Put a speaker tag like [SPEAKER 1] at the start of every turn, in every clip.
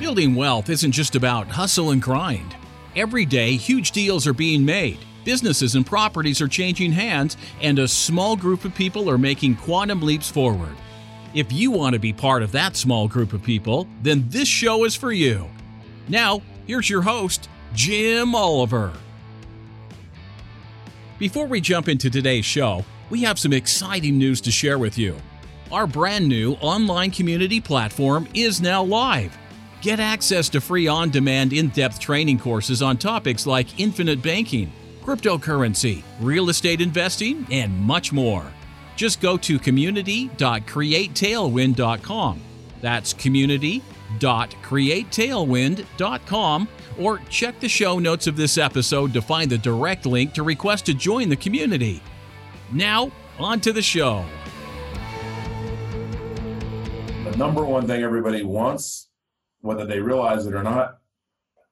[SPEAKER 1] Building wealth isn't just about hustle and grind. Every day, huge deals are being made. Businesses and properties are changing hands, and a small group of people are making quantum leaps forward. If you want to be part of that small group of people, then this show is for you. Now, here's your host, Jim Oliver. Before we jump into today's show, we have some exciting news to share with you. Our brand new online community platform is now live. Get access to free on demand in depth training courses on topics like infinite banking, cryptocurrency, real estate investing, and much more. Just go to community.createtailwind.com. That's community.createtailwind.com or check the show notes of this episode to find the direct link to request to join the community. Now, on to the show.
[SPEAKER 2] The number one thing everybody wants, whether they realize it or not,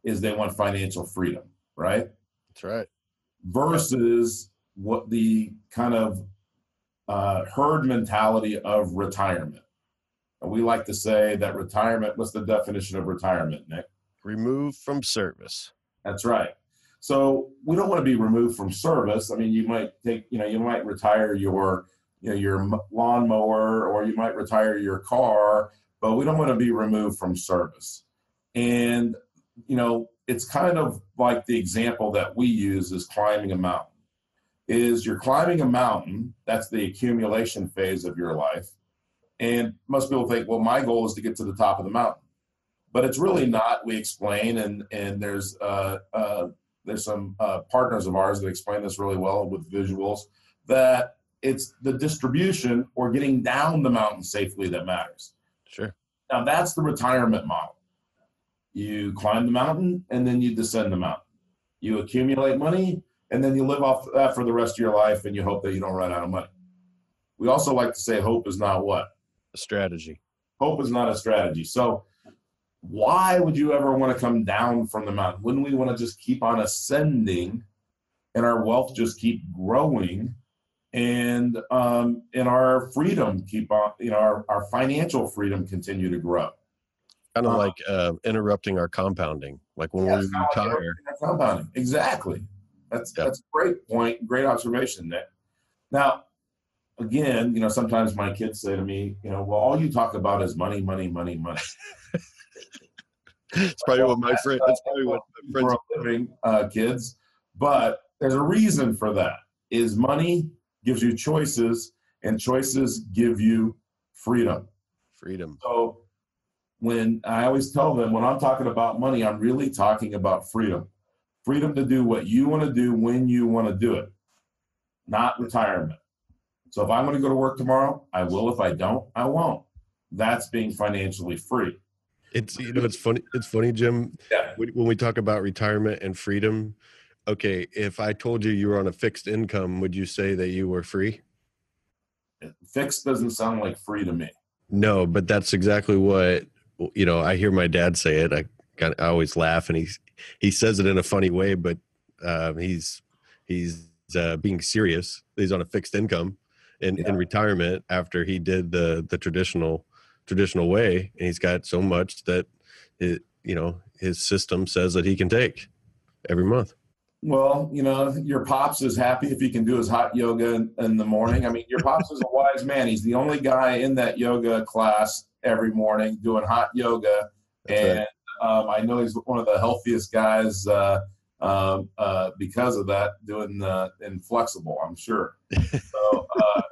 [SPEAKER 2] is they want financial freedom, right?
[SPEAKER 3] That's right.
[SPEAKER 2] Versus what the kind of uh, herd mentality of retirement. And we like to say that retirement, what's the definition of retirement, Nick?
[SPEAKER 3] Removed from service.
[SPEAKER 2] That's right. So we don't want to be removed from service. I mean, you might take, you know, you might retire your, you know, your lawnmower or you might retire your car, but we don't want to be removed from service. And, you know, it's kind of like the example that we use is climbing a mountain. Is you're climbing a mountain, that's the accumulation phase of your life. And most people think, well, my goal is to get to the top of the mountain. But it's really not, we explain, and, and there's uh, uh, there's some uh, partners of ours that explain this really well with visuals that it's the distribution or getting down the mountain safely that matters.
[SPEAKER 3] Sure.
[SPEAKER 2] Now that's the retirement model. You climb the mountain and then you descend the mountain. You accumulate money and then you live off that for the rest of your life and you hope that you don't run out of money. We also like to say hope is not what?
[SPEAKER 3] A strategy.
[SPEAKER 2] Hope is not a strategy. So why would you ever want to come down from the mountain? Wouldn't we want to just keep on ascending and our wealth just keep growing and um, and our freedom keep on, you know, our, our financial freedom continue to grow?
[SPEAKER 3] Kind of uh, like uh, interrupting our compounding, like when we retire.
[SPEAKER 2] Compounding, exactly. That's yep. that's a great point, great observation, Nick. Now, again, you know, sometimes my kids say to me, you know, well, all you talk about is money, money, money, money.
[SPEAKER 3] it's probably what my friend. That's probably what my friends are
[SPEAKER 2] living uh, kids. But there's a reason for that. Is money gives you choices, and choices give you freedom.
[SPEAKER 3] Freedom.
[SPEAKER 2] So when I always tell them when I'm talking about money, I'm really talking about freedom. Freedom to do what you want to do when you want to do it, not retirement. So if I'm going to go to work tomorrow, I will. If I don't, I won't. That's being financially free.
[SPEAKER 3] It's you know it's funny it's funny Jim yeah. when we talk about retirement and freedom. Okay, if I told you you were on a fixed income, would you say that you were free?
[SPEAKER 2] Fixed doesn't sound like free to me.
[SPEAKER 3] No, but that's exactly what you know. I hear my dad say it. I kind I always laugh, and he he says it in a funny way, but uh, he's he's uh, being serious. He's on a fixed income in, yeah. in retirement after he did the the traditional traditional way and he's got so much that it, you know his system says that he can take every month
[SPEAKER 2] well you know your pops is happy if he can do his hot yoga in, the morning i mean your pops is a wise man he's the only guy in that yoga class every morning doing hot yoga That's and right. um, i know he's one of the healthiest guys uh, um, uh, because of that doing the inflexible i'm sure so uh,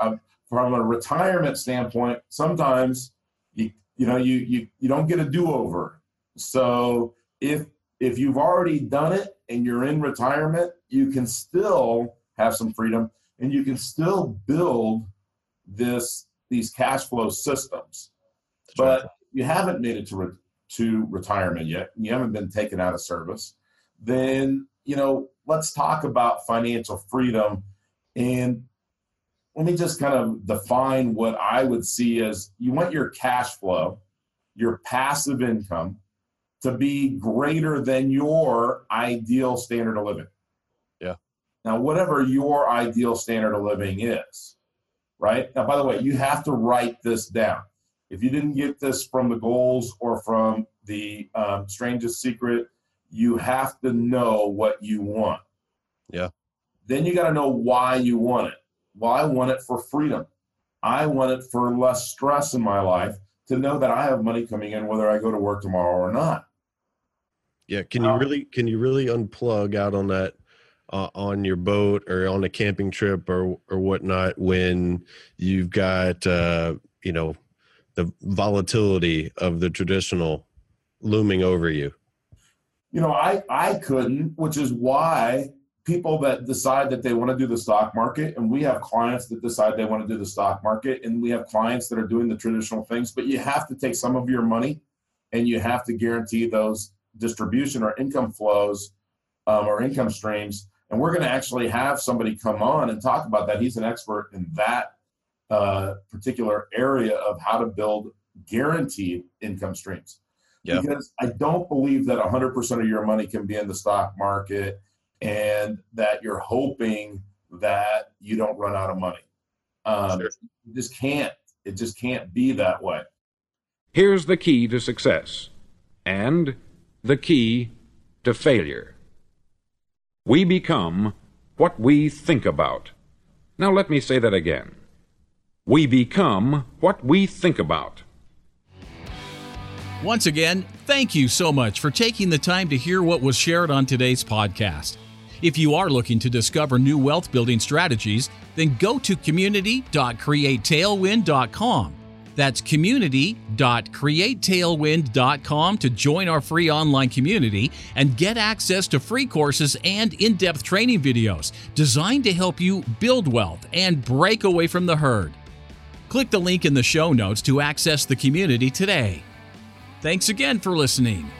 [SPEAKER 2] I, I'm, from a retirement standpoint, sometimes you you know you you you don't get a do-over. So if if you've already done it and you're in retirement, you can still have some freedom and you can still build this these cash flow systems. That's but right. you haven't made it to re- to retirement yet. You haven't been taken out of service. Then you know, let's talk about financial freedom and let me just kind of define what I would see as you want your cash flow, your passive income to be greater than your ideal standard of living.
[SPEAKER 3] Yeah.
[SPEAKER 2] Now, whatever your ideal standard of living is, right? Now, by the way, you have to write this down. If you didn't get this from the goals or from the um, strangest secret, you have to know what you want.
[SPEAKER 3] Yeah.
[SPEAKER 2] Then you got to know why you want it. Well, I want it for freedom. I want it for less stress in my life to know that I have money coming in whether I go to work tomorrow or not.
[SPEAKER 3] Yeah, can you
[SPEAKER 2] Um,
[SPEAKER 3] really can you really unplug out on that uh, on your boat or on a camping trip or or whatnot when you've got uh, you know the volatility of the traditional looming over you?
[SPEAKER 2] You know, I I couldn't, which is why people that decide that they want to do the stock market, and we have clients that decide they want to do the stock market, and we have clients that are doing the traditional things, but you have to take some of your money and you have to guarantee those distribution or income flows um, or income streams. And we're going to actually have somebody come on and talk about that. He's an expert in that uh, particular area of how to build guaranteed income streams.
[SPEAKER 3] Yeah.
[SPEAKER 2] Because I don't believe that 100% of your money can be in the stock market and that you're hoping that you don't run out of money. Um,
[SPEAKER 3] Sure.
[SPEAKER 2] You just can't. It just can't be that way.
[SPEAKER 4] Here's the key to success and the key to failure. We become what we think about. Now let me say that again. We become what we think about.
[SPEAKER 1] Once again, thank you so much for taking the time to hear what was shared on today's podcast. If you are looking to discover new wealth building strategies, then go to community.createtailwind.com. That's community.createtailwind.com to join our free online community and get access to free courses and in depth training videos designed to help you build wealth and break away from the herd. Click the link in the show notes to access the community today. Thanks again for listening.